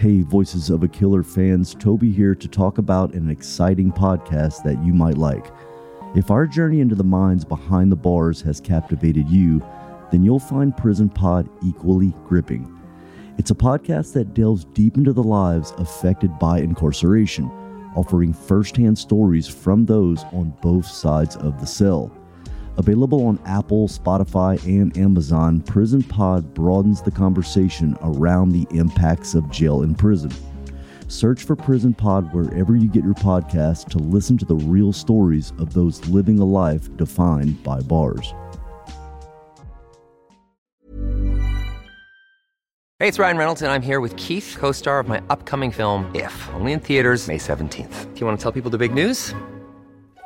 Hey, Voices of a Killer fans, Toby here to talk about an exciting podcast that you might like. If our journey into the minds behind the bars has captivated you, then you'll find Prison Pod equally gripping. It's a podcast that delves deep into the lives affected by incarceration, offering firsthand stories from those on both sides of the cell. Available on Apple, Spotify, and Amazon, Prison Pod broadens the conversation around the impacts of jail and prison. Search for Prison Pod wherever you get your podcast to listen to the real stories of those living a life defined by bars. Hey, it's Ryan Reynolds, and I'm here with Keith, co star of my upcoming film, If, only in theaters, May 17th. Do you want to tell people the big news?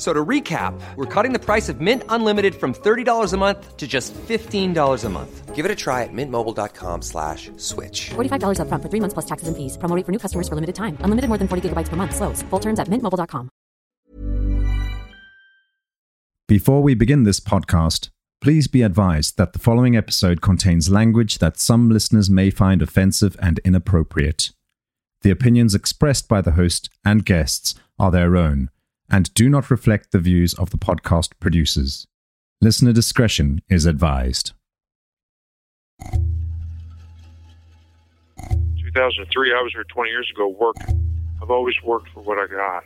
So to recap, we're cutting the price of Mint Unlimited from $30 a month to just $15 a month. Give it a try at mintmobile.com slash switch. $45 upfront for three months plus taxes and fees. Promoting for new customers for limited time. Unlimited more than 40 gigabytes per month. Slows. Full terms at mintmobile.com. Before we begin this podcast, please be advised that the following episode contains language that some listeners may find offensive and inappropriate. The opinions expressed by the host and guests are their own and do not reflect the views of the podcast producers. Listener discretion is advised. 2003, I was here 20 years ago working. I've always worked for what I got.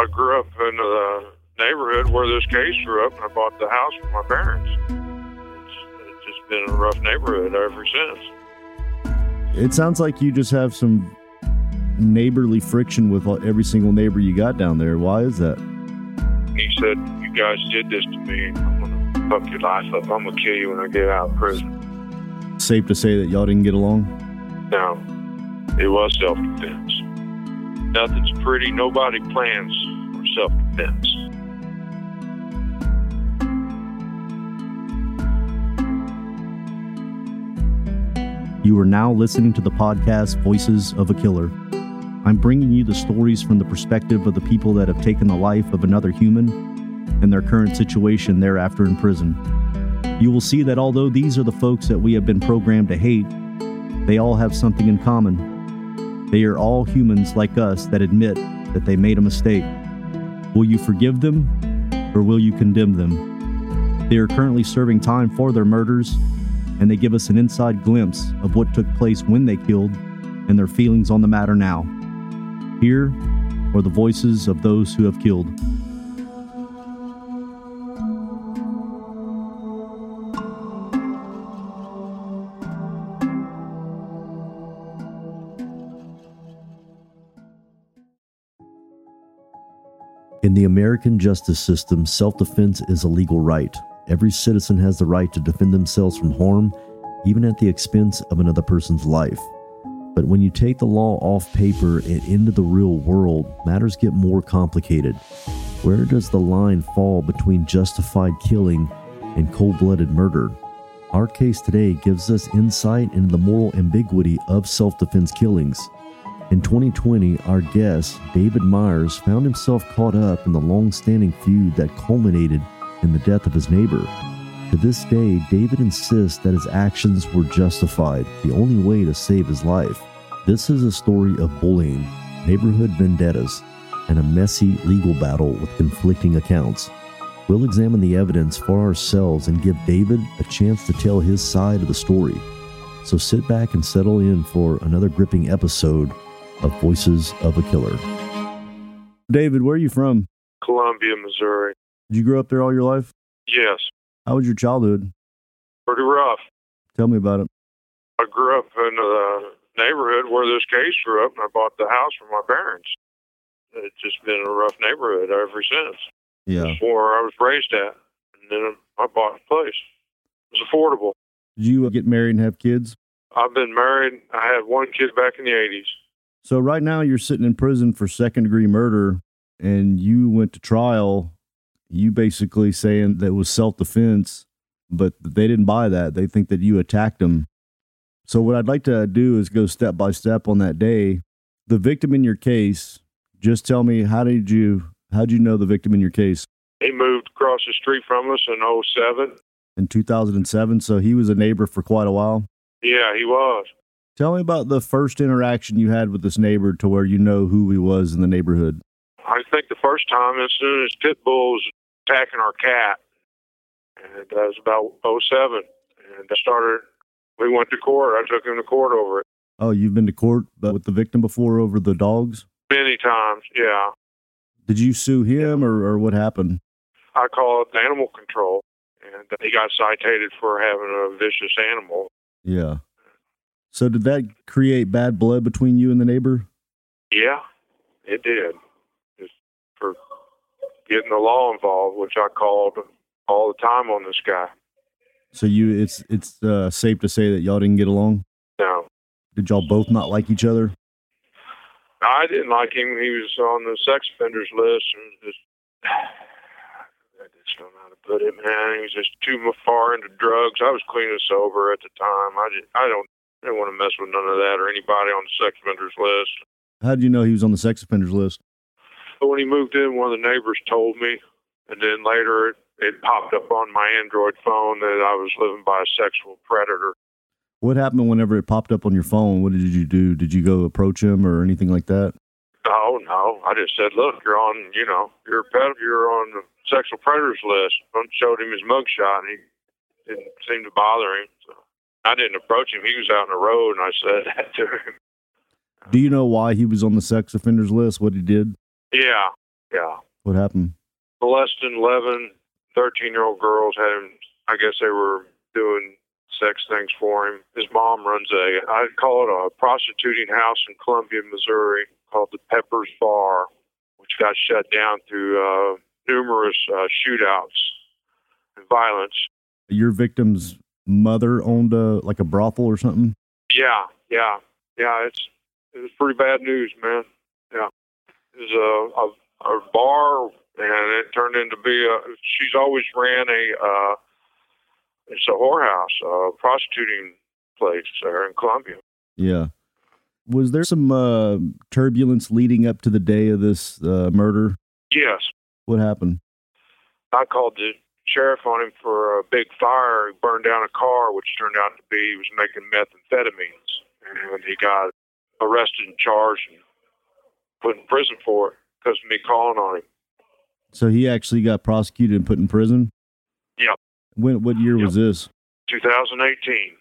I grew up in the neighborhood where this case grew up, and I bought the house for my parents. It's, it's just been a rough neighborhood ever since. It sounds like you just have some neighborly friction with uh, every single neighbor you got down there. Why is that? He said, You guys did this to me, I'm going to fuck your life up. I'm going to kill you when I get out of prison. Safe to say that y'all didn't get along? No, it was self defense. Nothing's pretty. Nobody plans for self defense. You are now listening to the podcast Voices of a Killer. I'm bringing you the stories from the perspective of the people that have taken the life of another human and their current situation thereafter in prison. You will see that although these are the folks that we have been programmed to hate, they all have something in common. They are all humans like us that admit that they made a mistake. Will you forgive them or will you condemn them? They are currently serving time for their murders, and they give us an inside glimpse of what took place when they killed and their feelings on the matter now. Here are the voices of those who have killed. In the American justice system, self defense is a legal right. Every citizen has the right to defend themselves from harm, even at the expense of another person's life. But when you take the law off paper and into the real world, matters get more complicated. Where does the line fall between justified killing and cold blooded murder? Our case today gives us insight into the moral ambiguity of self defense killings. In 2020, our guest, David Myers, found himself caught up in the long standing feud that culminated in the death of his neighbor. To this day, David insists that his actions were justified, the only way to save his life. This is a story of bullying, neighborhood vendettas, and a messy legal battle with conflicting accounts. We'll examine the evidence for ourselves and give David a chance to tell his side of the story. So sit back and settle in for another gripping episode of Voices of a Killer. David, where are you from? Columbia, Missouri. Did you grow up there all your life? Yes, How was your childhood? pretty rough. Tell me about it. I grew up in the neighborhood where this case grew up, and I bought the house for my parents. It's just been a rough neighborhood ever since. Yeah. Where I was raised at, and then I bought a place. It was affordable. Did you uh, get married and have kids? I've been married. I had one kid back in the 80s. So right now you're sitting in prison for second degree murder and you went to trial. You basically saying that it was self defense, but they didn't buy that. They think that you attacked them. So what I'd like to do is go step by step on that day. The victim in your case, just tell me how did you how did you know the victim in your case He moved across the street from us in 07. in 2007? So he was a neighbor for quite a while. Yeah, he was. Tell me about the first interaction you had with this neighbor to where you know who he was in the neighborhood. I think the first time, as soon as Pitbull was attacking our cat, and that was about 07. And I started, we went to court. I took him to court over it Oh, you've been to court with the victim before over the dogs? many times. Yeah. Did you sue him or, or what happened? I called animal control. And he got cited for having a vicious animal. Yeah. So did that create bad blood between you and the neighbor? Yeah, it did. Getting the law involved, which I called all the time on this guy. So you it's it's uh, safe to say that y'all didn't get along? No. Did y'all both not like each other? I didn't like him. He was on the sex offenders list, and just I just don't know how to put it, man. He was just too far into drugs. I was clean and sober at the time. I just, I don't, I didn't want to mess with none of that or anybody on the sex offenders list. How did you know he was on the sex offenders list? But when he moved in, one of the neighbors told me, and then later it, it popped up on my Android phone that I was living by a sexual predator. What happened whenever it popped up on your phone? What did you do? Did you go approach him or anything like that? No, no. I just said, look, you're on, you know, you're a ped- you're on the sexual predators list. I showed him his mugshot, and he didn't seem to bother him. So I didn't approach him. He was out on the road, and I said that to him. Do you know why he was on the sex offenders list? What he did? Yeah, yeah. What happened? Molesting 11, 13 year old girls had him, I guess they were doing sex things for him. His mom runs a, I'd call it a prostituting house in Columbia, Missouri called the Peppers Bar, which got shut down through uh, numerous uh, shootouts and violence. Your victim's mother owned a like a brothel or something? Yeah, yeah, yeah. It's it was pretty bad news, man. Was a a, a bar, and it turned into be a. She's always ran a. Uh, it's a whorehouse, a prostituting place there in Columbia. Yeah. Was there some uh, turbulence leading up to the day of this uh, murder? Yes, What happened? I called the sheriff on him for a big fire. He burned down a car, which turned out to be he was making methamphetamines, and he got arrested and charged and put in prison for it because of me calling on him. So he actually got prosecuted and put in prison. Yep. When? What year was this? 2018.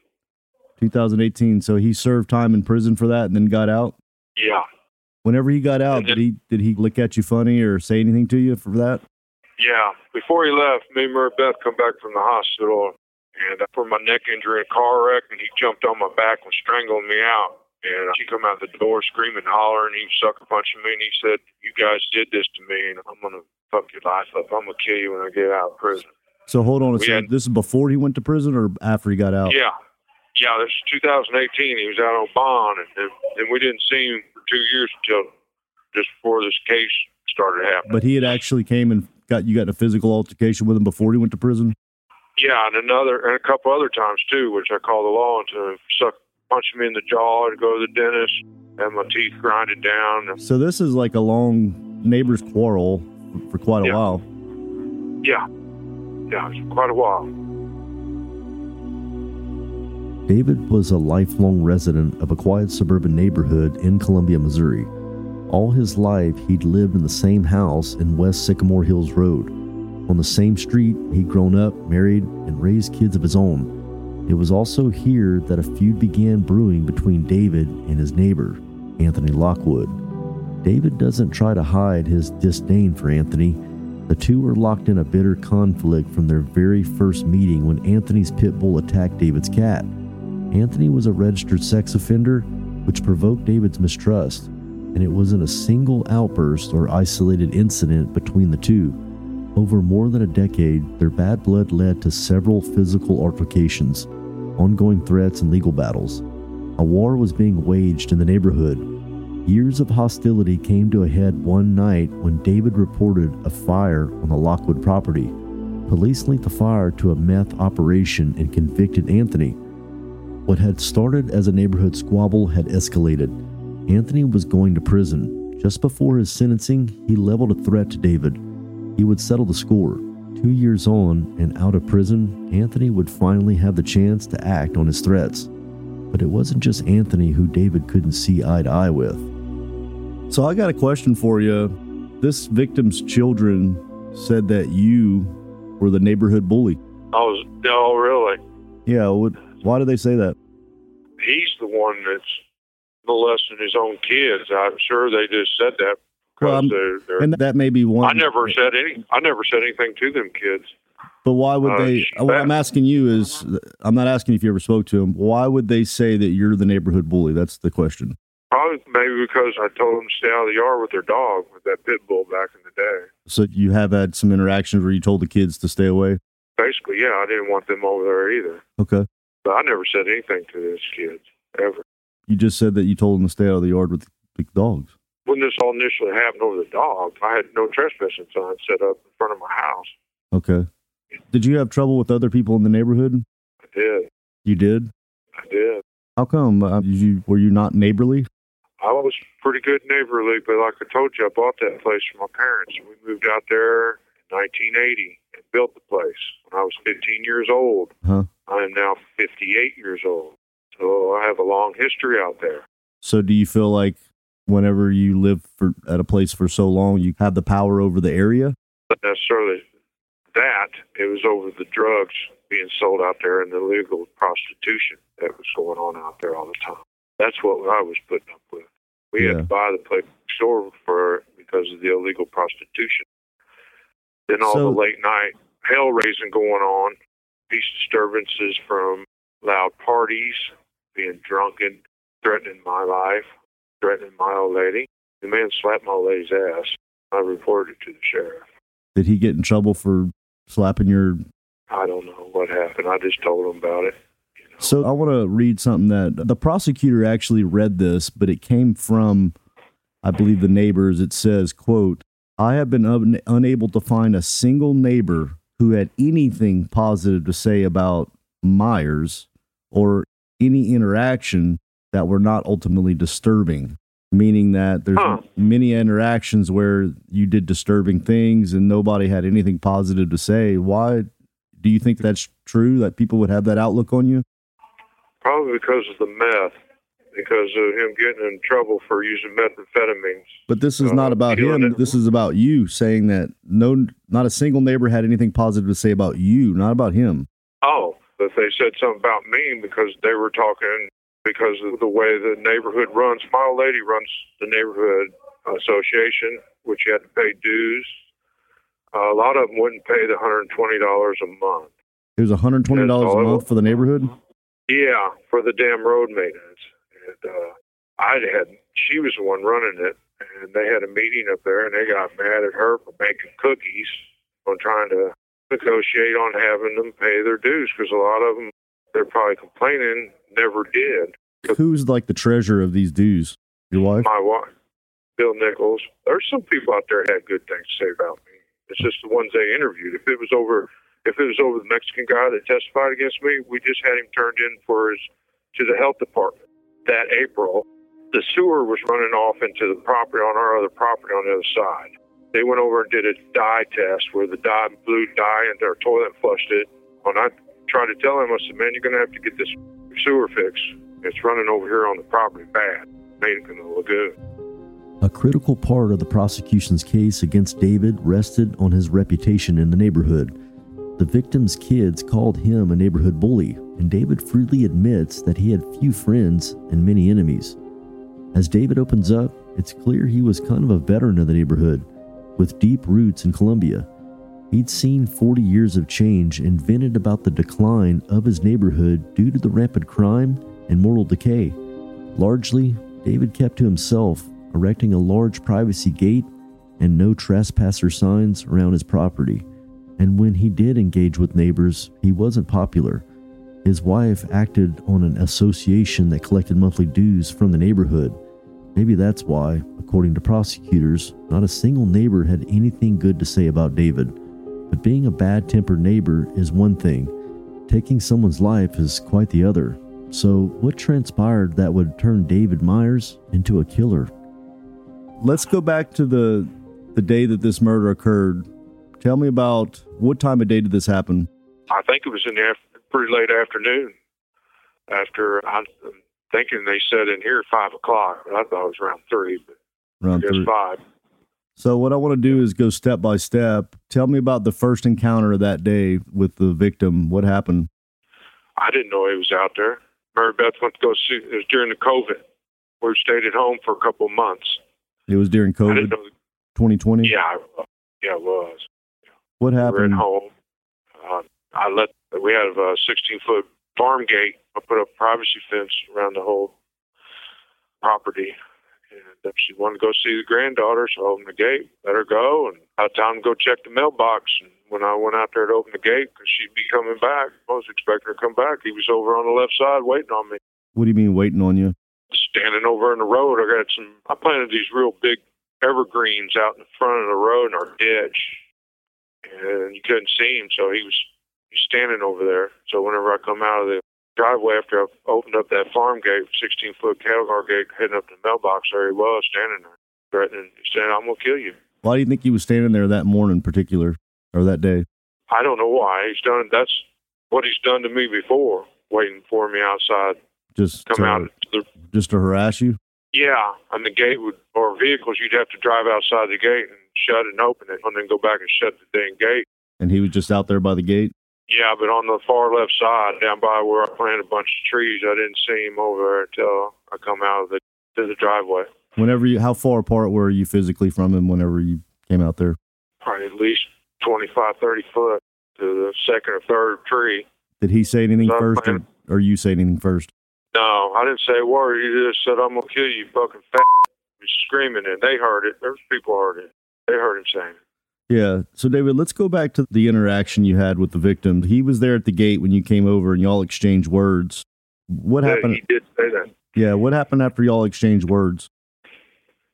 2018. So he served time in prison for that and then got out. Yeah, Whenever he got out, And did he did he look at you funny or say anything to you for that? yeah. Before he left, me and Mary Beth come back from the hospital, and for my neck injury in a car wreck, and he jumped on my back and strangled me out. And she come out the door screaming, hollering. And he sucker punching me, and he said, "You guys did this to me, and I'm gonna fuck your life up. I'm gonna kill you when I get out of prison." So hold on a We second. had- This is before he went to prison or after he got out? Yeah, yeah. This is 2018. He was out on bond, and, and, we didn't see him for two years until just before this case started happening. But he had actually came and got you got a physical altercation with him before he went to prison. Yeah, and another and a couple other times too, which I call the law into suck punch me in the jaw to go to the dentist, and my teeth grinded down. So this is like a long neighbors quarrel for quite a Yeah. while. Yeah. Yeah, it's quite a while. David was a lifelong resident of a quiet suburban neighborhood in Columbia, Missouri. All his life, he'd lived in the same house in West Sycamore Hills Road. On the same street, he'd grown up, married, and raised kids of his own. It was also here that a feud began brewing between David and his neighbor, Anthony Lockwood. David doesn't try to hide his disdain for Anthony. The two were locked in a bitter conflict from their very first meeting when Anthony's pit bull attacked David's cat. Anthony was a registered sex offender, which provoked David's mistrust, and it wasn't a single outburst or isolated incident between the two. Over more than a decade, their bad blood led to several physical altercations, ongoing threats, and legal battles. A war was being waged in the neighborhood, Years of hostility came to a head one night when David reported a fire on the Lockwood property. Police linked the fire to a meth operation and convicted Anthony. What had started as a neighborhood squabble had escalated. Anthony was going to prison. Just before his sentencing, he leveled a threat to David. He would settle the score. Two years on and out of prison, Anthony would finally have the chance to act on his threats. But it wasn't just Anthony who David couldn't see eye to eye with. So I got a question for you. This victim's children said that you were the neighborhood bully. I was, oh, really? Yeah. What, why do they say that? He's the one that's molesting his own kids. I'm sure they just said that because Well, they're, they're And that may be one. I never said any. I never said anything to them kids. But why would Uh, they? What I'm asking you is, I'm not asking if you ever spoke to them. Why would they say that you're the neighborhood bully? That's the question. Probably maybe because I told them to stay out of the yard with their dog, with that pit bull back in the day. So you have had some interactions where you told the kids to stay away. Basically, yeah, I didn't want them over there either. Okay. But I never said anything to these kids ever. You just said that you told them to stay out of the yard with big dogs. When this all initially happened over the dog, I had no trespassing sign set up in front of my house. Okay. Did you have trouble with other people in the neighborhood? I did. You did. I did. How come? Uh, you were you not neighborly? I was pretty good neighborly, but like I told you, I bought that place from my parents. We moved out there in 1980 and built the place when I was 15 years old. Huh? I am now 58 years old. So I have a long history out there. So do you feel like whenever you live for at a place for so long, you have the power over the area? Not necessarily that, it was over the drugs being sold out there and the illegal prostitution that was going on out there all the time. That's what I was putting up with. We had to buy the place door for because of the illegal prostitution. Then all So- the late night hell raising going on, peace disturbances from loud parties, being drunken, threatening my life, threatening my old lady. The man slapped my old lady's ass. I reported it to the sheriff. Did he get in trouble for slapping your? I don't know what happened. I just told him about it. You know. So I want to read something that the prosecutor actually read this, but it came from, I believe, the neighbors. It says, "quote I have been un- unable to find a single neighbor who had anything positive to say about Myers or any interaction that were not ultimately disturbing." Meaning that there's Huh. many interactions where you did disturbing things and nobody had anything positive to say. Why do you think that's true? That people would have that outlook on you? Probably because of the meth, because of him getting in trouble for using methamphetamines. But this is Uh, not about him. it- This is about you saying that no, not a single neighbor had anything positive to say about you, not about him. Oh, but they said something about me because they were talking because of the way the neighborhood runs. My old lady runs the neighborhood association, which you had to pay dues. Uh, a lot of them wouldn't pay the $120 a month. It was $120 a month for the neighborhood. Yeah, for the damn road maintenance. And uh, I had she was the one running it, and they had a meeting up there, and they got mad at her for making cookies on trying to negotiate on having them pay their dues because a lot of them they're probably complaining never did. Who's like the treasurer of these dues? Your wife? My wife, Bill Nichols. There's some people out there had good things to say about me. It's just the ones they interviewed. If it was over, if it was over the Mexican guy that testified against me, we just had him turned in for his to the health department that April. The sewer was running off into the property on our other property on the other side. They went over and did a dye test where the dye blew dye into our toilet and flushed it. When I tried to tell him, I said, "Man, you're going to have to get this sewer fix. It's running over here on the property bad, made it in the lagoon." A critical part of the prosecution's case against David rested on his reputation in the neighborhood. The victim's kids called him a neighborhood bully, and David freely admits that he had few friends and many enemies. As David opens up, it's clear he was kind of a veteran of the neighborhood, with deep roots in Columbia. He'd seen 40 years of change and vented about the decline of his neighborhood due to the rampant crime and moral decay. Largely, David kept to himself, erecting a large privacy gate and no trespasser signs around his property. And when he did engage with neighbors, he wasn't popular. His wife acted on an association that collected monthly dues from the neighborhood. Maybe that's why, according to prosecutors, not a single neighbor had anything good to say about David. But being a bad tempered neighbor is one thing, taking someone's life is quite the other. So, what transpired that would turn David Myers into a killer? Let's go back to the the day that this murder occurred. Tell me about what time of day did this happen? I think it was in the af- pretty late afternoon. After I'm thinking they said in here five o'clock, but I thought it was around three. But Around I guess three. five. So what I want to do is go step by step. Tell me about the first encounter that day with the victim. What happened? I didn't know he was out there. Mary Beth went to go see. It was during the COVID. We stayed at home for a couple of months. It was during COVID 2020. Yeah, yeah, it was. What We were at happened? home. Uh, I let. We had a 16 foot farm gate. I put a privacy fence around the whole property. And if she wanted to go see the granddaughter, so I opened the gate, let her go, and I had time to go check the mailbox. And when I went out there to open the gate, because she'd be coming back, I was expecting her to come back. He was over on the left side waiting on me, What do you mean waiting on you? standing over in the road. I got some. I planted these real big evergreens out in the front of the road in our ditch, and you couldn't see him, so he was he's standing over there. So whenever I come out of the driveway after I opened up that farm gate, 16 foot cattle guard gate, heading up to the mailbox, there he was standing there, threatening, saying, "I'm gonna kill you." Why do you think he was standing there that morning, in particular, or that day? I don't know why he's done. That's what he's done to me before, waiting for me outside. Just Come to, out to the just to harass you? Yeah, and the gate would, or vehicles, you'd have to drive outside the gate and shut and open it, and then go back and shut the dang gate. And he was just out there by the gate. Yeah, but on the far left side, down by where I planted a bunch of trees, I didn't see him over there until I come out of the to the driveway. Whenever you, how far apart were you physically from him? Whenever you came out there, Probably at least 25, 30 foot to the second or third tree. did he say anything No, first, or, or you say anything first? No, I didn't say a word. He just said, "I'm gonna kill you, fucking fat." He was screaming and They heard it. There was people heard it. They heard him saying it. Yeah. So, David, let's go back to the interaction you had with the victim. He was there at the gate when you came over and y'all exchanged words. What Yeah, happened? He did say that. Yeah. What happened after y'all exchanged words?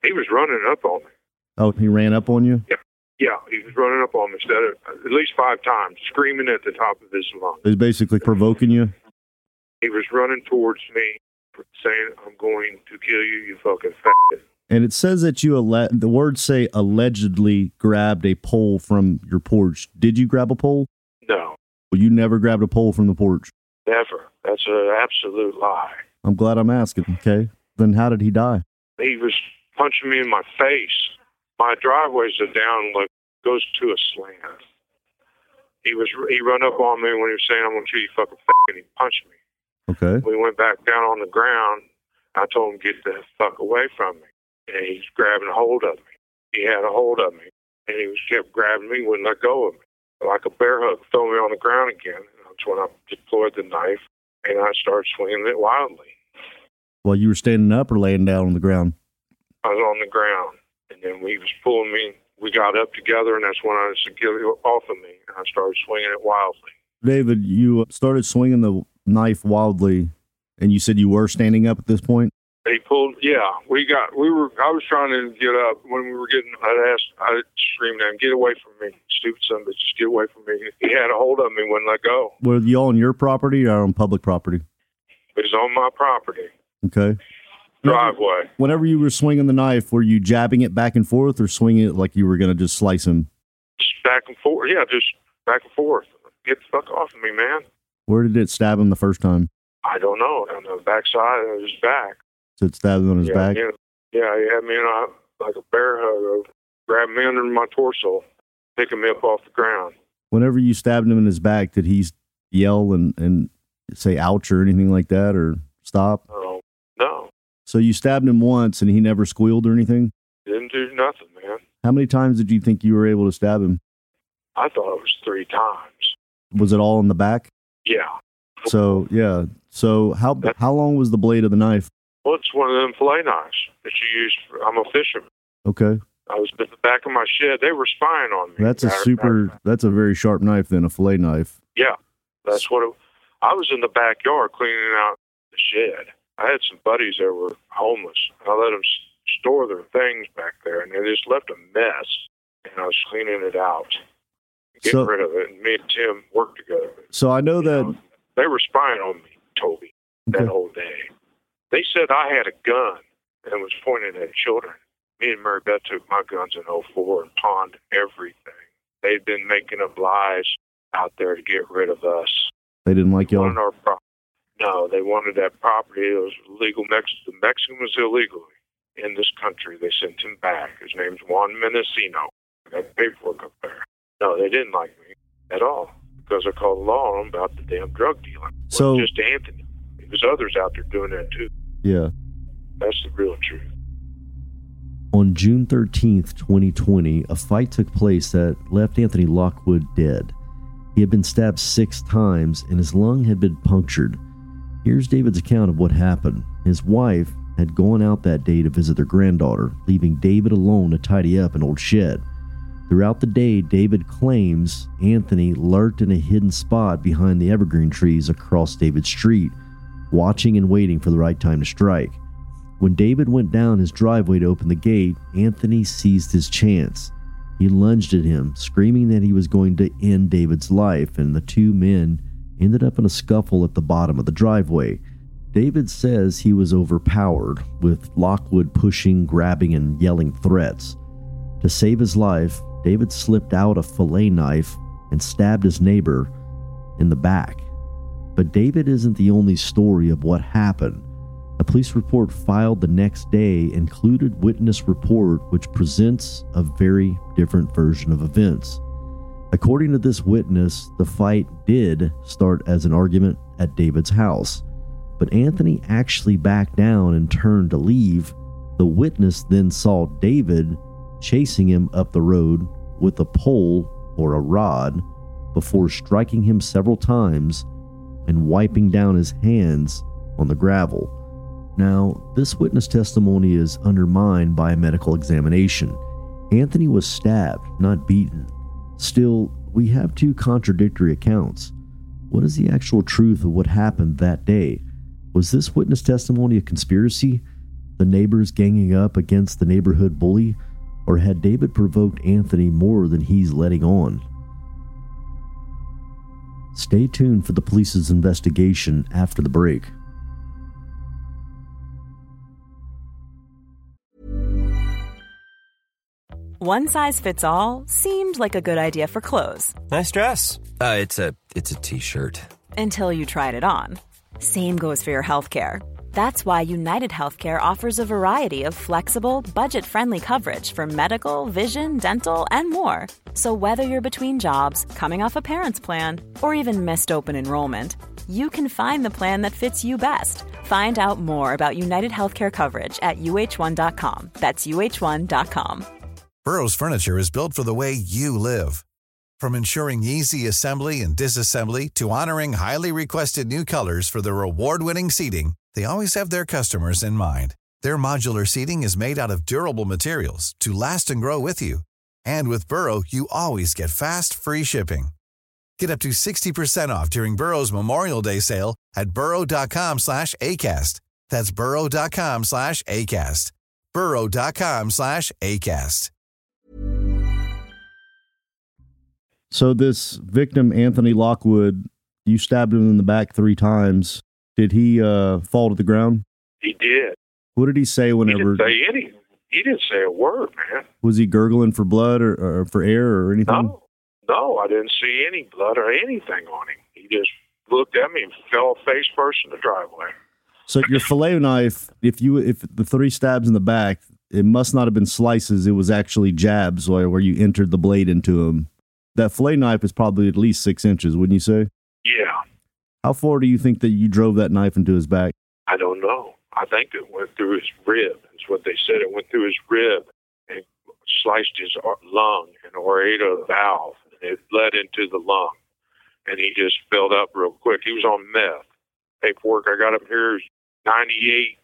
He was running up on me. Oh, he ran up on you? Yeah, Yeah. he was running up on me instead of at least five times, screaming at the top of his lungs. He's basically provoking you. He was running towards me, saying, "I'm going to kill you, you fucking fat." And it says that you, alle- the words say allegedly grabbed a pole from your porch. Did you grab a pole? No, Well, you never grabbed a pole from the porch. never. That's an absolute lie. I'm glad I'm asking. Okay. Then how did he die? He was punching me in my face. My driveway's a down, like goes to a slant. He was he run up on me when he was saying, "I'm gonna kill you, fucking fat," and he punched me. Okay. We went back down on the ground. I told him, get the fuck away from me. And he's grabbing a hold of me. He had a hold of me. And he was kept grabbing me, wouldn't let go of me. Like a bear hug, throw me on the ground again. And that's when I deployed the knife and I started swinging it wildly. While you were standing up or laying down on the ground? I was on the ground. And then he was pulling me. We got up together, and that's when I said, get off of me. And I started swinging it wildly. David, you started swinging the knife wildly, and you said you were standing up at this point. He pulled. Yeah, we got. We were. I was trying to get up when we were getting. I asked. I screamed at him, "Get away from me, stupid son! But just get away from me!" He had a hold of me, wouldn't let go. Were you on your property or on public property? It was on my property Okay. driveway. Whenever you were swinging the knife, were you jabbing it back and forth or swinging it like you were going to just slice him? Just back and forth. Yeah, just back and forth. Get the fuck off of me, man. Where did it stab him the first time? I don't know. On the backside of his back. Did it stab him on his yeah, back? Yeah, yeah, he had me in a like a bear hug, uh, grabbed me under my torso, picking me up off the ground. Whenever you stabbed him in his back, did he yell and, and say ouch or anything like that or stop? Oh, no, So you stabbed him once and he never squealed or anything? didn't do nothing, man. How many times did you think you were able to stab him? I thought it was three times. Was it all in the back? Yeah. So yeah. So how how long was the blade of the knife? Well, it's one of them fillet knives that you use. For, I'm a fisherman. Okay, I was at the back of my shed. They were spying on me. that's a super. That's a very sharp knife then a fillet knife. Yeah, that's what it, I was in the backyard cleaning out the shed. I had some buddies that were homeless. I let them store their things back there, and they just left a mess. And I was cleaning it out, getting So- rid of it. And me and Tim worked together. So I know You know, that. they were spying on me, Toby, that whole day. They said I had a gun and was pointing at children. Me and Mary Beth took my guns in '04 and pawned everything. They'd been making up lies out there to get rid of us. They didn't like y'all. our pro- no, they wanted that property. It was legal. Mex- the Mexican was illegal in this country. They sent him back. His name's Juan Mendocino. I got paperwork up there. No, they didn't like me at all because I called the law on them about the damn drug dealing. So- just Anthony. There's others out there doing that too. Yeah. That's the real truth. On June 13th, 2020, a fight took place that left Anthony Lockwood dead. He had been stabbed six times and his lung had been punctured. Here's David's account of what happened. His wife had gone out that day to visit their granddaughter, leaving David alone to tidy up an old shed. Throughout the day, David claims Anthony lurked in a hidden spot behind the evergreen trees across David's street, watching and waiting for the right time to strike. When David went down his driveway to open the gate, Anthony seized his chance. He lunged at him, screaming that he was going to end David's life, and the two men ended up in a scuffle at the bottom of the driveway. David says he was overpowered, with Lockwood pushing, grabbing, and yelling threats. To save his life, David slipped out a fillet knife and stabbed his neighbor in the back. But David isn't the only story of what happened. A police report filed the next day included witness report which presents a very different version of events. According to this witness, the fight did start as an argument at David's house, but Anthony actually backed down and turned to leave. The witness then saw David chasing him up the road with a pole or a rod before striking him several times and wiping down his hands on the gravel. Now, this witness testimony is undermined by a medical examination. Anthony was stabbed, not beaten. Still, we have two contradictory accounts. What is the actual truth of what happened that day? Was this witness testimony a conspiracy? The neighbors ganging up against the neighborhood bully? Or had David provoked Anthony more than he's letting on? Stay tuned for the police's investigation after the break. One size fits all seemed like a good idea for clothes Nice dress. Uh, it's a it's a t-shirt. until you tried it on. Same goes for your healthcare. That's why United Healthcare offers a variety of flexible, budget friendly coverage for medical, vision, dental, and more. So, whether you're between jobs, coming off a parent's plan, or even missed open enrollment, you can find the plan that fits you best. Find out more about United Healthcare coverage at uh1.com. That's uh1.com. Burrow's furniture is built for the way you live. From ensuring easy assembly and disassembly to honoring highly requested new colors for their award-winning seating, they always have their customers in mind. Their modular seating is made out of durable materials to last and grow with you. And with Burrow, you always get fast, free shipping. Get up to 60% off during Burrow's Memorial Day sale at burrow.com slash ACAST. That's burrow.com slash ACAST. burrow.com slash ACAST. So this victim, Anthony Lockwood, you stabbed him in the back three times. Did he uh, fall to the ground? He did. What did he say He whenever? didn't say any. He didn't say a word, man. was he gurgling for blood or, or for air or anything? No, no, I didn't see any blood or anything on him. He just looked at me and fell face first in the driveway. So your fillet knife, if you if the three stabs in the back, it must not have been slices. It was actually jabs where, where you entered the blade into him. That fillet knife is probably at least six inches, wouldn't you say? Yeah, How far do you think that you drove that knife into his back? I don't know. I think it went through his rib. What they said. It went through his rib and sliced his lung and aorta valve, and it bled into the lung. And he just filled up real quick. He was on meth. Paperwork I got up here is 98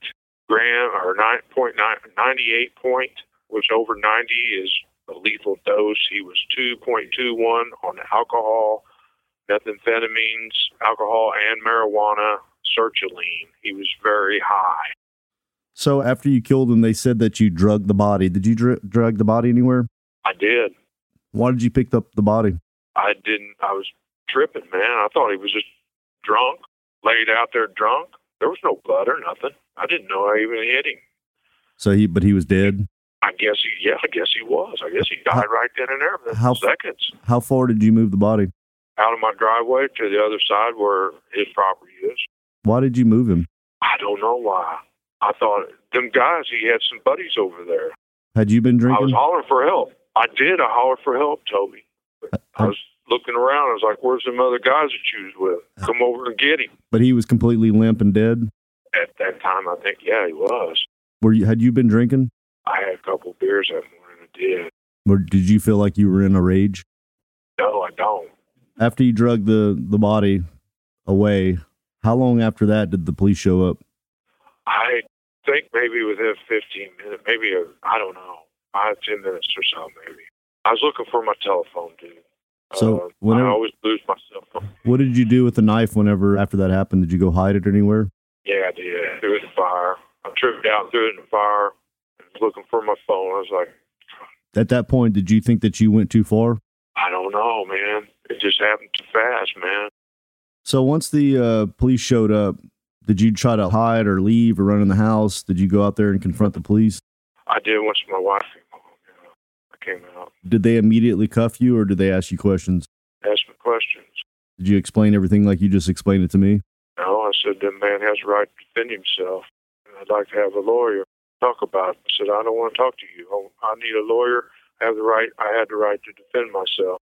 gram or 9.9, 98 point, which over 90 is a lethal dose. He was 2.21 on alcohol, methamphetamines, alcohol, and marijuana, sertraline. He was very high. So after you killed him, they said that you drugged the body. Did you dr- drug the body anywhere? I did. Why did you pick up the body? I didn't. I was tripping, man. I thought he was just drunk, laid out there drunk. There was no blood or nothing. I didn't know I even hit him. So he, but he was dead. I guess he, yeah, I guess he was. I guess he died right then and there within how- seconds. How far did you move the body? Out of my driveway to the other side where his property is. Why did you move him? I don't know why. I thought them guys. He had some buddies over there. Had you been drinking? I was hollering for help. I did. I hollered for help, Toby. I was looking around. I was like, "Where's some other guys that you was with? Come over and get him." But he was completely limp and dead. At that time, I think, yeah, he was. Were you? Had you been drinking? I had a couple beers that morning. I did. Or did you feel like you were in a rage No, I don't. after you drug the the body away? How long after that did the police show up? I think maybe within 15 minutes, maybe a, I don't know, five, 10 minutes or so, maybe. I was looking for my telephone, dude. So uh, whenever- I always lose my cell phone. What did you do with the knife whenever after that happened? Did you go hide it anywhere? Yeah, I did. Threw it in the fire. I tripped out, threw it in the fire. Looking for my phone. I was like, At that point, did you think that you went too far? I don't know, man. It just happened too fast, man. So once the uh, police showed up, did you try to hide or leave or run in the house? Did you go out there and confront the police? I did once my wife came home. You know, I came out, Did they immediately cuff you or did they ask you questions? Ask me questions. Did you explain everything like you just explained it to me? No, I said, that man has a right to defend himself. I'd like to have a lawyer talk about it. I said, I don't want to talk to you. I I need a lawyer. I have the right. I had the right to defend myself.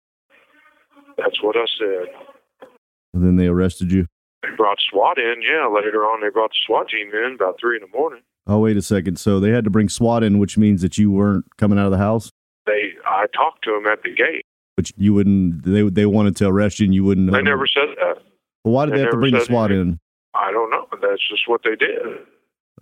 That's what I said. And then they arrested you. They brought SWAT in. Yeah, later on, they brought the SWAT team in about three in the morning. Oh, wait a second. So they had to bring SWAT in, which means that you weren't coming out of the house, They, I talked to them at the gate. but you wouldn't. They they wanted to arrest you, and you wouldn't. They never said that. Well, why did they they have to bring the SWAT anything. in? I don't know. That's just what they did.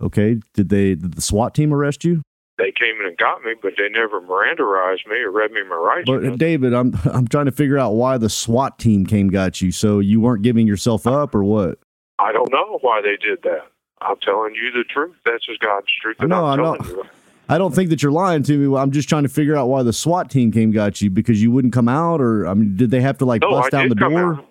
Okay. Did they? Did the SWAT team arrest you? They came in and got me, but they never Mirandaized me or read me my rights. But uh, David, I'm I'm trying to figure out why the SWAT team came got you. So you weren't giving yourself up, or what? I don't know why they did that. I'm telling you the truth. That's just God's truth. No, I'm I know. I don't think that you're lying to me. I'm just trying to figure out why the SWAT team came got you because you wouldn't come out, or I mean, did they have to like No, bust I down the door? out.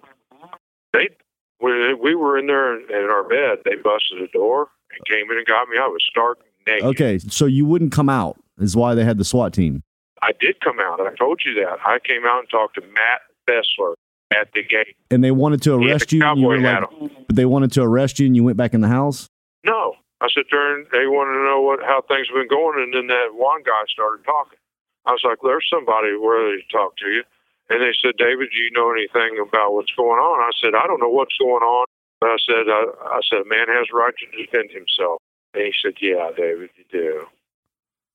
They when we were in there in our bed, they busted the door and came in and got me. I was stark naked. Okay, so you wouldn't come out is why they had the SWAT team. I did come out. I told you that. I came out and talked to Matt Bessler at the gate. And they wanted to arrest you. You cowboy hat like, but they wanted to arrest you, and you went back in the house. No, I there and they wanted to know what how things have been going, and then that one guy started talking. I was like, "There's somebody ready to talk to you," and they said, "David, do you know anything about what's going on?" I said, "I don't know what's going on." But I said, I, "I said, a man has a right to defend himself." And he said, "Yeah, David, you do."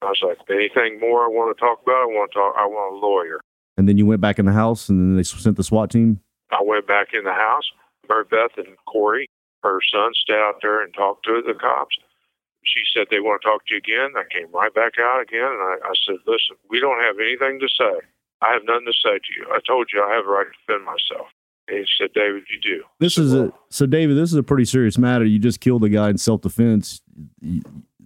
I was like, "Anything more I want to talk about? I want to talk. I want a lawyer." And then you went back in the house, and then they sent the SWAT team. I went back in the house. Mary Beth and Corey, her son, stayed out there and talked to the cops. She said they want to talk to you again. I came right back out again, and I, I said, "Listen, we don't have anything to say. I have nothing to say to you. I told you I have a right to defend myself." And he said, "David, you do." This is a so David. This is a pretty serious matter. You just killed a guy in self defense.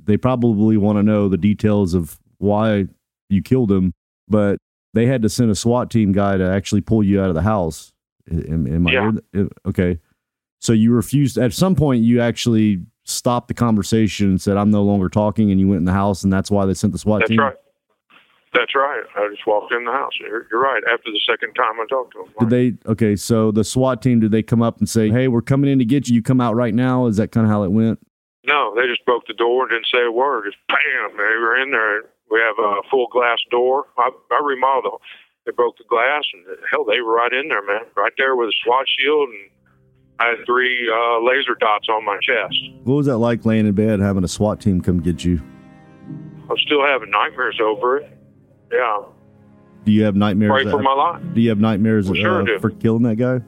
They probably want to know the details of why you killed him, but they had to send a SWAT team guy to actually pull you out of the house. Am, am I Yeah. okay? So you refused. At some point, you actually stopped the conversation and said, "I'm no longer talking," and you went in the house, and that's why they sent the SWAT That's team. right. That's right. I just walked in the house. You're, you're right. After the second time I talked to him, Did they? Okay, so the SWAT team did they come up and say, "Hey, we're coming in to get you. You come out right now." Is that kind of how it went? no, they just broke the door and didn't say a word. Just bam, they were in there. We have a full glass door. I, I remodeled. They broke the glass, and hell, they were right in there, man. Right there with a SWAT shield, and I had three uh, laser dots on my chest. What was that like laying in bed having a SWAT team come get you? I'm still having nightmares over it. Yeah, Do you have nightmares? pray for my life. Do you have nightmares Well, sure uh, for killing that guy?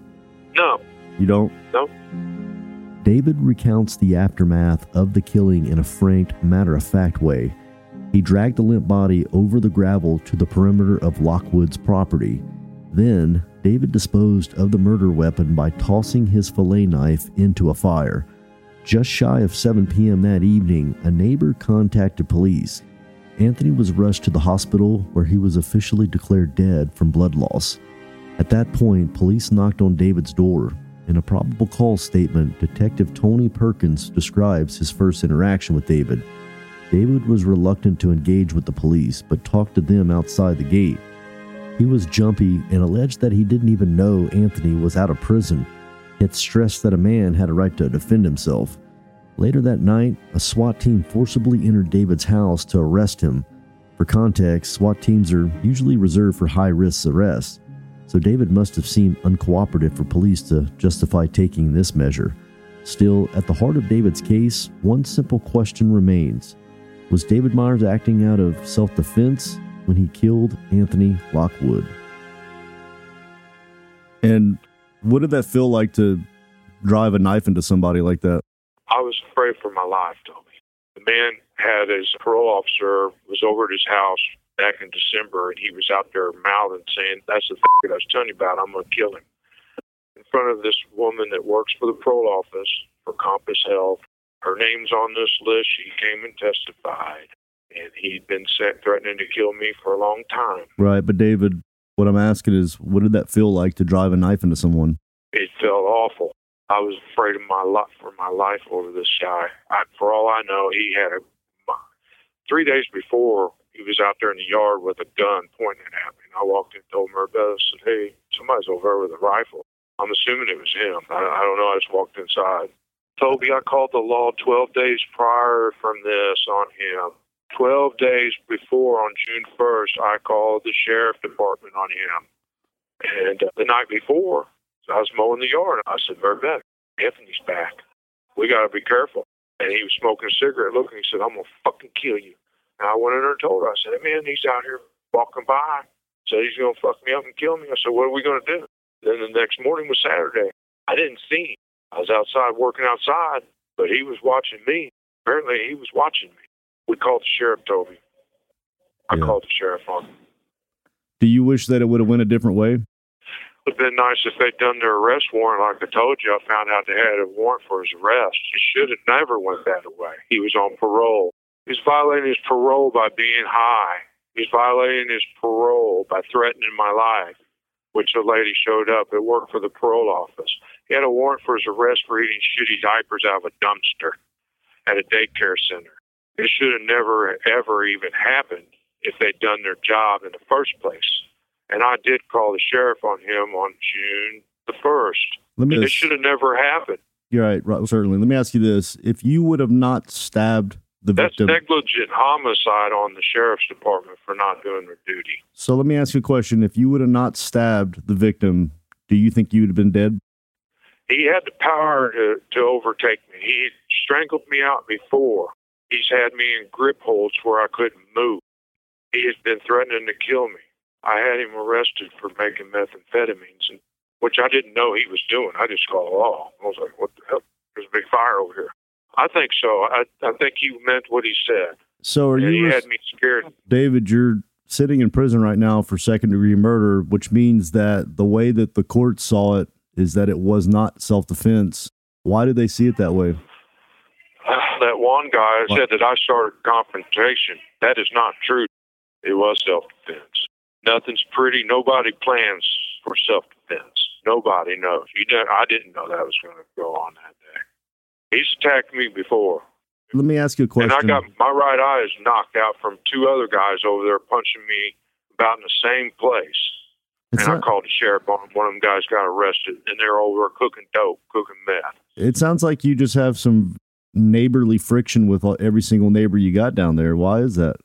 No, You don't? no. David recounts the aftermath of the killing in a frank, matter of fact way. He dragged the limp body over the gravel to the perimeter of Lockwood's property. Then, David disposed of the murder weapon by tossing his fillet knife into a fire. Just shy of 7 p.m. that evening, a neighbor contacted police. Anthony was rushed to the hospital where he was officially declared dead from blood loss. At that point, police knocked on David's door. In a probable cause statement, Detective Tony Perkins describes his first interaction with David. David was reluctant to engage with the police, but talked to them outside the gate. He was jumpy and alleged that he didn't even know Anthony was out of prison, yet stressed that a man had a right to defend himself. Later that night, a SWAT team forcibly entered David's house to arrest him. For context, SWAT teams are usually reserved for high risk arrests, so David must have seemed uncooperative for police to justify taking this measure. Still, at the heart of David's case, one simple question remains Was David Myers acting out of self defense when he killed Anthony Lockwood? And what did that feel like to drive a knife into somebody like that? I was afraid for my life, Toby. The man had his parole officer was over at his house back in December, and he was out there mouthing, saying, "That's the f- that I was telling you about. I'm going to kill him." In front of this woman that works for the parole office for Compass Health, her name's on this list. She came and testified, and he'd been set threatening to kill me for a long time. Right, but David, what I'm asking is, what did that feel like to drive a knife into someone? it felt awful. I was afraid of my life for my life over this guy. I, for all I know, he had a three days before he was out there in the yard with a gun pointing at me. And I walked in, told Marbella, said, "Hey, somebody's over there with a rifle." I'm assuming it was him. I, I don't know. I just walked inside. Toby, I called the law 12 days prior from this on him. 12 days before, on June 1st, I called the sheriff department on him. And uh, the night before, I was mowing the yard. I said, Verbet, Anthony's back. We got to be careful. And he was smoking a cigarette, looking. He said, I'm going to fucking kill you. And I went in there and told her, I said, hey, man, he's out here walking by. Said he's going to fuck me up and kill me. I said, what are we going to do? Then the next morning was Saturday. I didn't see him. I was outside working outside, but he was watching me. Apparently, he was watching me. We called the sheriff, Toby. I Yeah. called the sheriff on him. Do you wish that it would have went a different way? Would have been nice if they'd done their arrest warrant like I told you. I found out they had a warrant for his arrest. He should have never went that way. He was on parole. He's violating his parole by being high. He's violating his parole by threatening my life, which a lady showed up that worked for the parole office. He had a warrant for his arrest for eating shitty diapers out of a dumpster at a daycare center. It should have never, ever even happened if they'd done their job in the first place. And I did call the sheriff on him on June the 1st. Let me And it should have never happened. You're right, right, certainly. Let me ask you this: If you would have not stabbed the That's victim, That's negligent homicide on the sheriff's department for not doing their duty. so let me ask you a question: If you would have not stabbed the victim, do you think you would have been dead? He had the power to, to overtake me. He strangled me out before. He's had me in grip holds where I couldn't move. He has been threatening to kill me. I had him arrested for making methamphetamines, and, which I didn't know he was doing. I just called the law. I was like, what the hell? There's a big fire over here. I think so. I, I think he meant what he said. So are and you, he had me scared. David? You're sitting in prison right now for second degree murder, which means that the way that the court saw it is that it was not self defense. Why did they see it that way? Uh, that one guy What? said that I started confrontation. That is not true. It was self defense. Nothing's pretty. Nobody plans for self defense. Nobody knows. You know, I didn't know that was going to go on that day. He's attacked me before, Let me ask you a question. and I got my right eye is knocked out from two other guys over there punching me about in the same place. It's and I called the sheriff on them. One of them guys got arrested, and they're over cooking dope, cooking meth. it sounds like you just have some neighborly friction with every single neighbor you got down there. Why is that?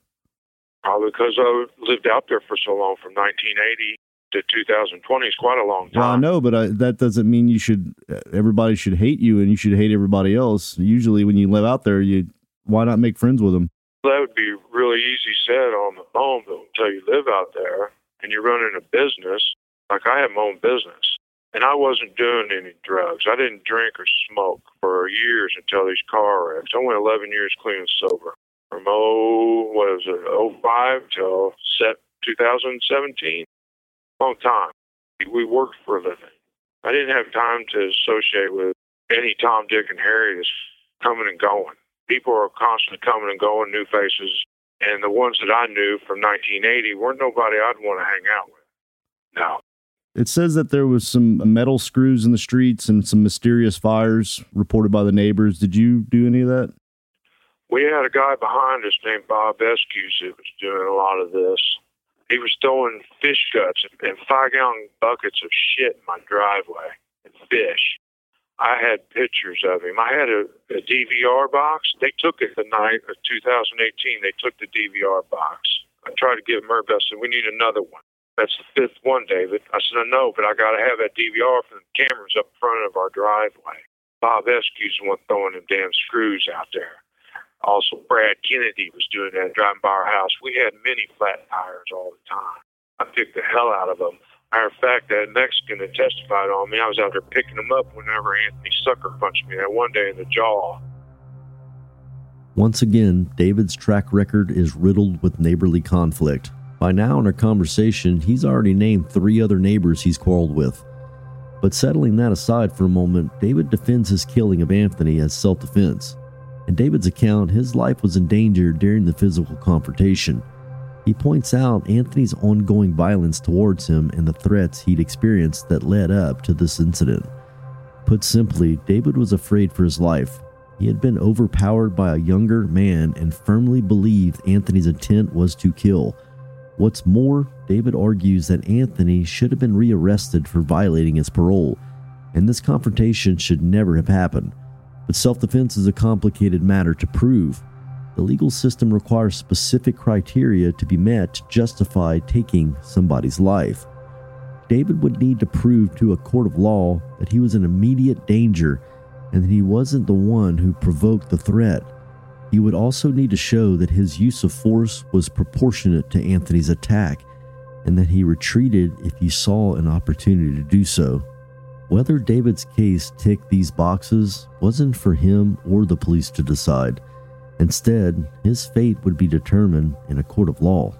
Probably because I lived out there for so long, from 1980 to 2020 is quite a long time. Well, I know, but I, that doesn't mean you should. Uh, everybody should hate you, and you should hate everybody else. Usually, when you live out there, you why not make friends with them? That would be really easy said on the phone, but until you live out there and you're running a business, like I have my own business, and I wasn't doing any drugs. I didn't drink or smoke for years until these car wrecks. I went 11 years clean and sober. From oh, what was it, 05 till set 2017. Long time. We worked for a living. I didn't have time to associate with any Tom, Dick, and Harry that's coming and going people are constantly coming and going, new faces. And the ones that I knew from 1980 weren't nobody I'd want to hang out with. No. It says that there was some metal screws in the streets and some mysterious fires reported by the neighbors. Did you do any of that? We had a guy behind us named Bob Escuse that was doing a lot of this. He was throwing fish guts and five gallon buckets of shit in my driveway and fish. I had pictures of him. I had a, a DVR box. They took it the night of 2018. They took the DVR box. I tried to give him I said, we need another one. That's the fifth one, David. I said, I know, but I got to have that DVR for the cameras up front of our driveway. Bob Escue's the one throwing them damn screws out there. Also, Brad Kennedy was doing that driving by our house. We had many flat tires all the time. I picked the hell out of them. Matter of fact, that Mexican that testified on me, I was out there picking them up whenever Anthony Sucker punched me that one day in the jaw. Once again, David's track record is riddled with neighborly conflict. By now, in our conversation, he's already named three other neighbors he's quarreled with. But settling that aside for a moment, David defends his killing of Anthony as self defense. In David's account, his life was in danger during the physical confrontation. He points out Anthony's ongoing violence towards him and the threats he'd experienced that led up to this incident. Put simply, David was afraid for his life. He had been overpowered by a younger man and firmly believed Anthony's intent was to kill. What's more, David argues that Anthony should have been rearrested for violating his parole, and this confrontation should never have happened. But self defense is a complicated matter to prove, the legal system requires specific criteria to be met to justify taking somebody's life. David would need to prove to a court of law that he was in immediate danger and that he wasn't the one who provoked the threat. He would also need to show that his use of force was proportionate to Anthony's attack and that he retreated if he saw an opportunity to do so. Whether David's case ticked these boxes wasn't for him or the police to decide. Instead, his fate would be determined in a court of law.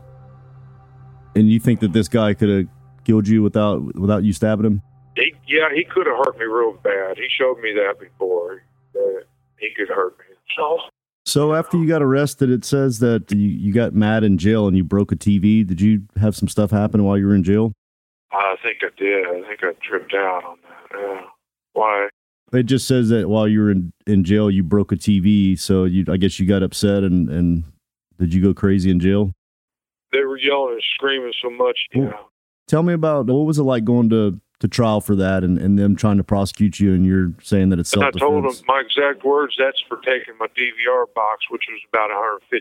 And you think that this guy could have killed you without without you stabbing him? He, yeah, he could have hurt me real bad. He showed me that before. That he could hurt me. So, so after you got arrested, it says that you, you got mad in jail and you broke a TV. Did you have some stuff happen while you were in jail? I think I did. I think I tripped out on that. Yeah. Why? It just says that while you were in, in jail, you broke a TV. So you, I guess you got upset and, and did you go crazy in jail? They were yelling and screaming so much. Yeah. Well, tell me about what was it like going to, to trial for that and, and them trying to prosecute you and you're saying that it's self defense. I told them my exact words. That's for taking my DVR box, which was about $150.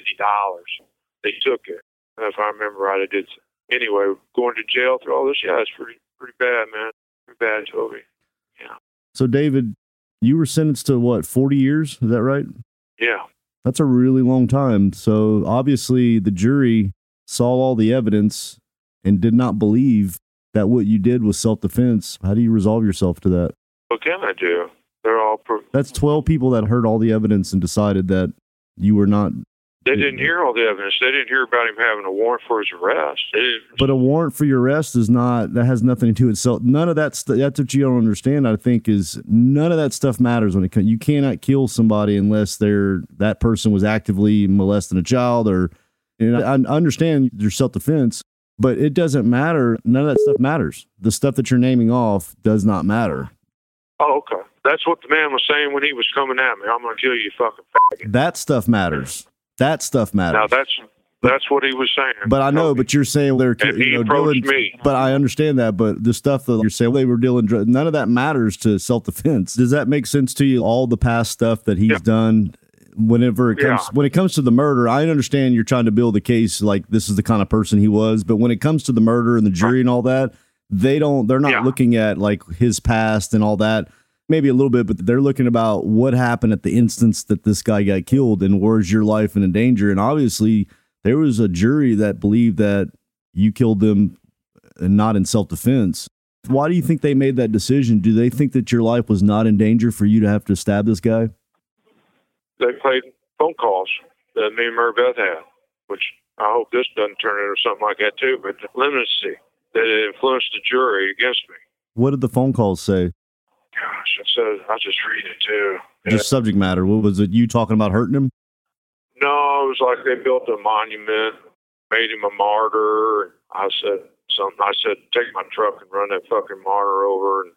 They took it. If I remember right, I did. Anyway, going to jail through all this, yeah, it's pretty pretty bad, man. Pretty bad, Toby. Yeah. So, David, you were sentenced to what, 40 years? Is that right? Yeah. That's a really long time. So, obviously, the jury saw all the evidence and did not believe that what you did was self defense. How do you resolve yourself to that? What can I do? They're all. Pro- That's 12 people that heard all the evidence and decided that you were not they didn't mm-hmm. hear all the evidence. They didn't hear about him having a warrant for his arrest. But a warrant for your arrest is not that has nothing to do with itself. None of that st- that's what you don't understand. I think is none of that stuff matters when it comes. You cannot kill somebody unless they're that person was actively molesting a child or. And I, I understand your self defense, but it doesn't matter. None of that stuff matters. The stuff that you're naming off does not matter. Oh, okay. That's what the man was saying when he was coming at me. I'm going to kill you, fucking faggot. That stuff matters. That stuff matters. Now that's that's what he was saying. But I know, but you're saying they're and you know, dealing, me. But I understand that. But the stuff that you're saying they were dealing, none of that matters to self defense. Does that make sense to you? All the past stuff that he's yeah. done whenever it comes Yeah. when it comes to the murder, I understand you're trying to build a case like this is the kind of person he was, but when it comes to the murder and the jury and all that, they don't they're not Yeah. looking at like his past and all that. Maybe a little bit, but they're looking about what happened at the instance that this guy got killed and where's your life in danger. And obviously, there was a jury that believed that you killed them and not in self defense. Why do you think they made that decision? Do they think that your life was not in danger for you to have to stab this guy? They played phone calls that me and Mary Beth had, which I hope this doesn't turn into something like that too. But the leniency that it influenced the jury against me. What did the phone calls say? Gosh, I said I just read it too. Just subject matter. What was it? You talking about hurting him? No, it was like they built a monument, made him a martyr. I said something. I said, take my truck and run that fucking martyr over. And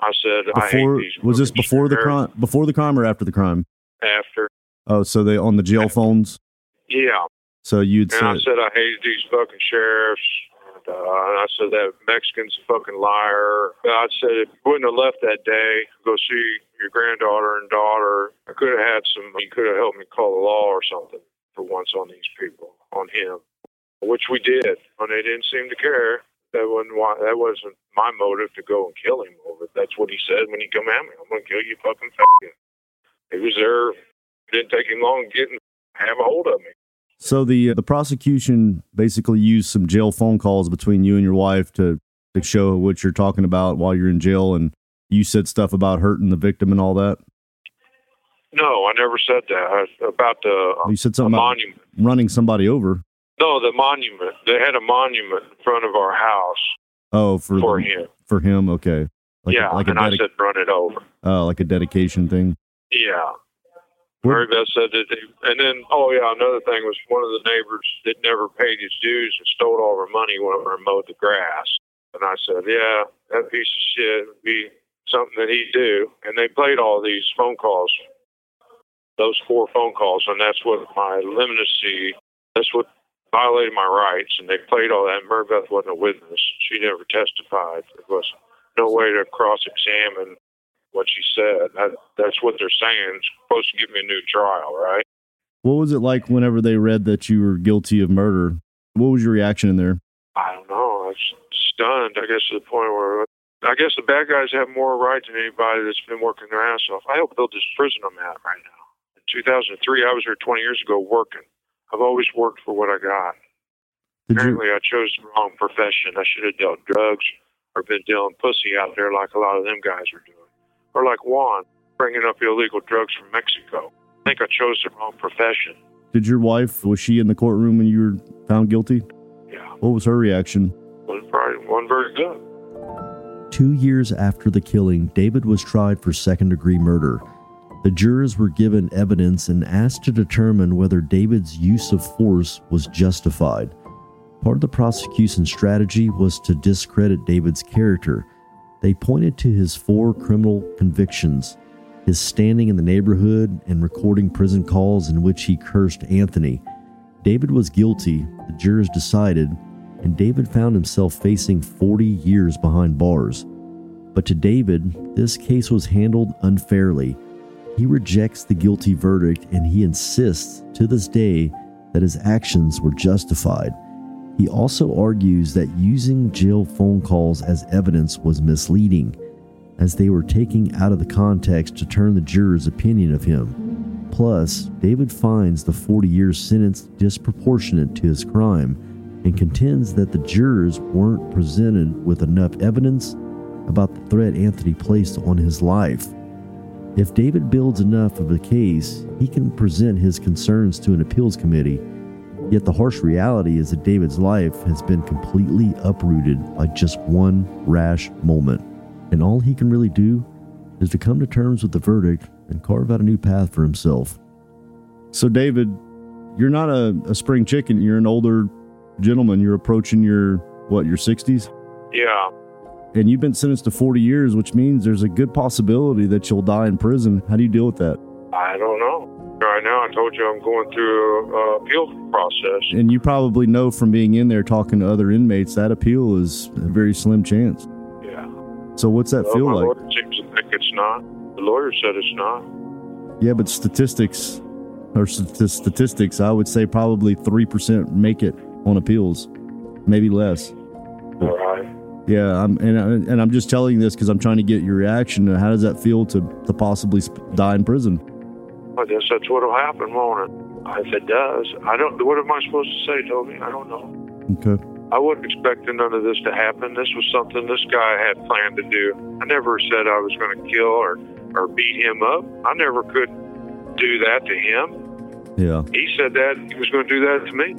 I said, I hate Before these. was this before the crime? Before the crime or after the crime? After, Oh, so they on the jail phones. yeah. So you'd And I said I hated these fucking sheriffs. Uh, I said that Mexican's a fucking liar. I said if you wouldn't have left that day, go see your granddaughter and daughter. I could have had some. You could have helped me call the law or something for once on these people, on him, which we did. And they didn't seem to care. That wasn't why. That wasn't my motive to go and kill him over. That's what he said when he come at me. I'm gonna kill you, fucking faggot. He was there. It didn't take him long getting have a hold of me. So. The the prosecution basically used some jail phone calls between you and your wife to to show what you're talking about while you're in jail, and you said stuff about hurting the victim and all that. No, I never said that. I, about the You said something about monument. running somebody over. No, the monument. They had a monument in front of our house Oh, for for the- him. For him, okay. Like yeah, a, like a and I said run it over. uh, like a dedication thing. Yeah. Mary Beth said that they, and then, oh yeah, another thing was one of the neighbors that never paid his dues and stole all our money whenever I mowed the grass. And I said, yeah, that piece of shit would be something that he'd do. And they played all these phone calls, those four phone calls, and that's what my leniency, that's what violated my rights. And they played all that. Mary Beth wasn't a witness. She never testified. There was no way to cross-examine what she said. That, that's what they're saying. It's supposed to give me a new trial, right? What was it like whenever they read that you were guilty of murder? What was your reaction in there? I don't know. I was stunned, I guess, to the point where I guess the bad guys have more right than anybody that's been working their ass off. I helped build this prison I'm at right now. In 2003, I was here 20 years ago working. I've always worked for what I got. Did you Apparently, I chose the wrong profession. I should have dealt drugs or been dealing pussy out there like a lot of them guys are doing. Or like Juan, bringing up illegal drugs from Mexico. I think I chose the wrong profession. did your wife was she in the courtroom when you were found guilty? Yeah, What was her reaction? was probably one very good. Two years after the killing, David was tried for second degree murder. The jurors were given evidence and asked to determine whether David's use of force was justified. Part of the prosecution's strategy was to discredit David's character. They pointed to his four criminal convictions, his standing in the neighborhood, and recording prison calls in which he cursed Anthony. David was guilty, the jurors decided, and David found himself facing 40 years behind bars. But to David, this case was handled unfairly. He rejects the guilty verdict and he insists to this day that his actions were justified. He also argues that using jail phone calls as evidence was misleading, as they were taken out of the context to turn the jurors' opinion of him. Plus, David finds the 40 year sentence disproportionate to his crime and contends that the jurors weren't presented with enough evidence about the threat Anthony placed on his life. If David builds enough of a case, he can present his concerns to an appeals committee. Yet the harsh reality is that David's life has been completely uprooted by just one rash moment. And all he can really do is to come to terms with the verdict and carve out a new path for himself. So, David, you're not a, a spring chicken. You're an older gentleman. You're approaching your, what, your 60s? Yeah, And you've been sentenced to 40 years, which means there's a good possibility that you'll die in prison. How do you deal with that? I don't know. Right now, I told you I'm going through a, appeal process. And you probably know from being in there talking to other inmates that appeal is a very slim chance. Yeah. So, what's that Well, feel like? lawyer seems to think it's not. The lawyer said it's not. Yeah, but statistics or st- statistics, I would say probably 3% make it on appeals, maybe less. All right. Yeah, I'm, and, I- and I'm just telling this because I'm trying to get your reaction. How does that feel to, to possibly die in prison? I guess that's what'll happen, won't it? If it does, I don't. What am I supposed to say, Toby? I don't know. Okay. I wasn't expecting none of this to happen. This was something this guy had planned to do. I never said I was going to kill or, or beat him up. I never could do that to him. Yeah. He said that he was going to do that to me.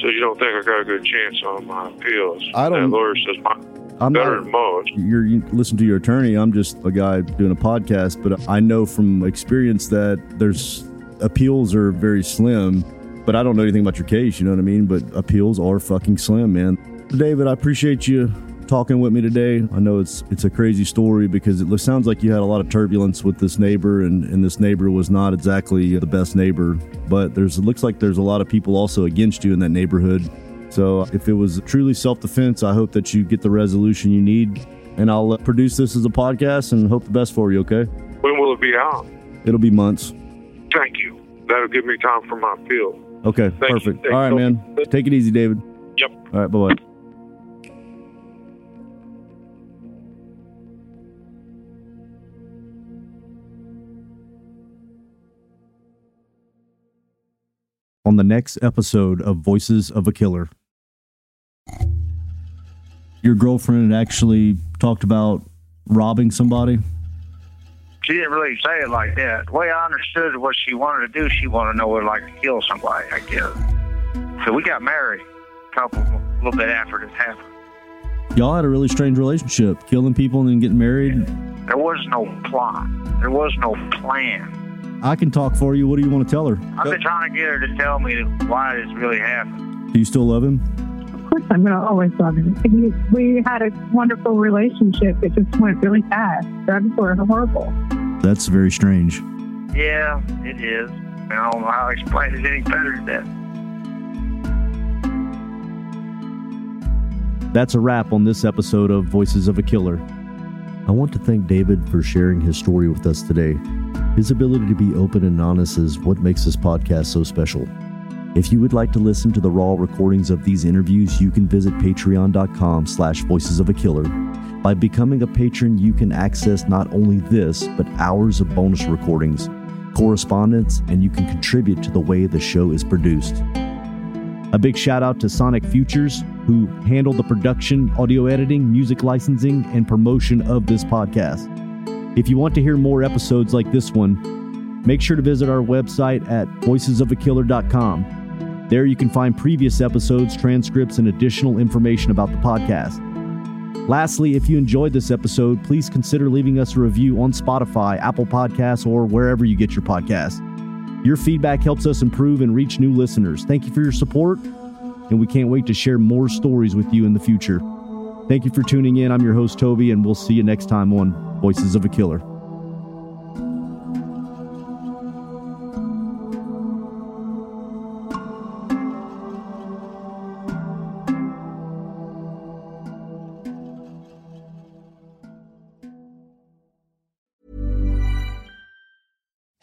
So you don't think I got a good chance on my appeals? I don't- That lawyer says mine I'm better not. than most. You're, you listen to your attorney. I'm just a guy doing a podcast, but I know from experience that there's appeals are very slim. But I don't know anything about your case. You know what I mean? But appeals are fucking slim, man. David, I appreciate you talking with me today. I know it's it's a crazy story because it sounds like you had a lot of turbulence with this neighbor, and, and this neighbor was not exactly the best neighbor. But there's it looks like there's a lot of people also against you in that neighborhood. So if it was truly self defense, I hope that you get the resolution you need. And I'll uh, produce this as a podcast and hope the best for you. Okay? When will it be out? It'll be months. Thank you. That'll give me time for my appeal. Okay, Thank perfect. All right, man. Take it easy, David. Yep. All right, bye bye. On the next episode of Voices of a Killer, your girlfriend had actually talked about robbing somebody. She didn't really say it like that. The way I understood what she wanted to do, she wanted to know what it like to kill somebody, I guess. So we got married a couple, a little bit after this happened. Y'all had a really strange relationship, killing people and then getting married. There was no plot. There was no plan. I can talk for you. What do you want to tell her? I've been trying to get her to tell me why this really happened. Do you still love him? Of course, I'm going to always love him. We, we had a wonderful relationship. It just went really fast. Drugs were horrible. That's very strange. Yeah, it is. I don't know how to explain it any better than that. That's a wrap on this episode of Voices of a Killer. I want to thank David for sharing his story with us today. His ability to be open and honest is what makes this podcast so special. If you would like to listen to the raw recordings of these interviews, you can visit patreon.com slash voices of a killer. By becoming a patron, you can access not only this, but hours of bonus recordings, correspondence, and you can contribute to the way the show is produced. A big shout out to Sonic Futures, who handle the production, audio editing, music licensing, and promotion of this podcast. If you want to hear more episodes like this one, make sure to visit our website at voicesofakiller.com. There you can find previous episodes, transcripts, and additional information about the podcast. Lastly, if you enjoyed this episode, please consider leaving us a review on Spotify, Apple Podcasts, or wherever you get your podcasts. Your feedback helps us improve and reach new listeners. Thank you for your support, and we can't wait to share more stories with you in the future. Thank you for tuning in. I'm your host, Toby, and we'll see you next time on Voices of a Killer.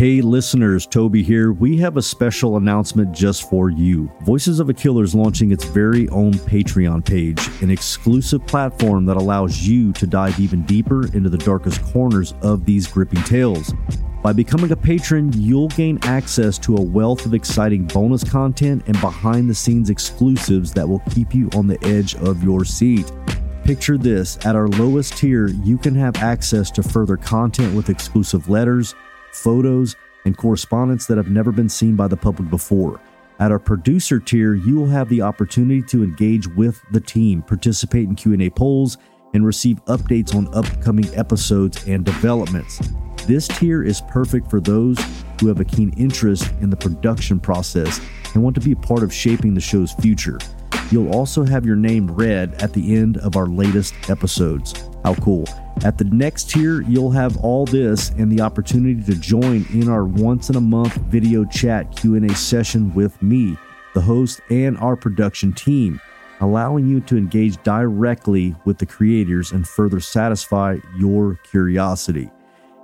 Hey, listeners, Toby here. We have a special announcement just for you. Voices of a Killer is launching its very own Patreon page, an exclusive platform that allows you to dive even deeper into the darkest corners of these gripping tales. By becoming a patron, you'll gain access to a wealth of exciting bonus content and behind the scenes exclusives that will keep you on the edge of your seat. Picture this at our lowest tier, you can have access to further content with exclusive letters photos, and correspondence that have never been seen by the public before. At our producer tier, you will have the opportunity to engage with the team, participate in Q&A polls, and receive updates on upcoming episodes and developments. This tier is perfect for those who have a keen interest in the production process and want to be a part of shaping the show's future. You'll also have your name read at the end of our latest episodes. How cool. At the next tier, you'll have all this and the opportunity to join in our once in a month video chat Q&A session with me, the host, and our production team, allowing you to engage directly with the creators and further satisfy your curiosity.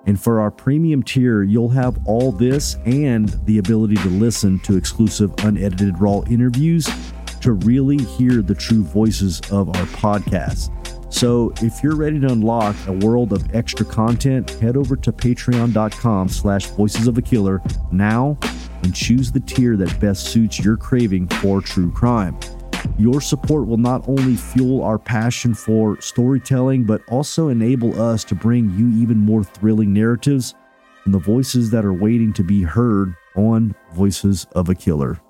And for our premium tier, you'll have all this and the ability to listen to exclusive unedited raw interviews to really hear the true voices of our podcast. So if you're ready to unlock a world of extra content, head over to patreon.com slash voices of a killer now and choose the tier that best suits your craving for true crime. Your support will not only fuel our passion for storytelling, but also enable us to bring you even more thrilling narratives and the voices that are waiting to be heard on Voices of a Killer.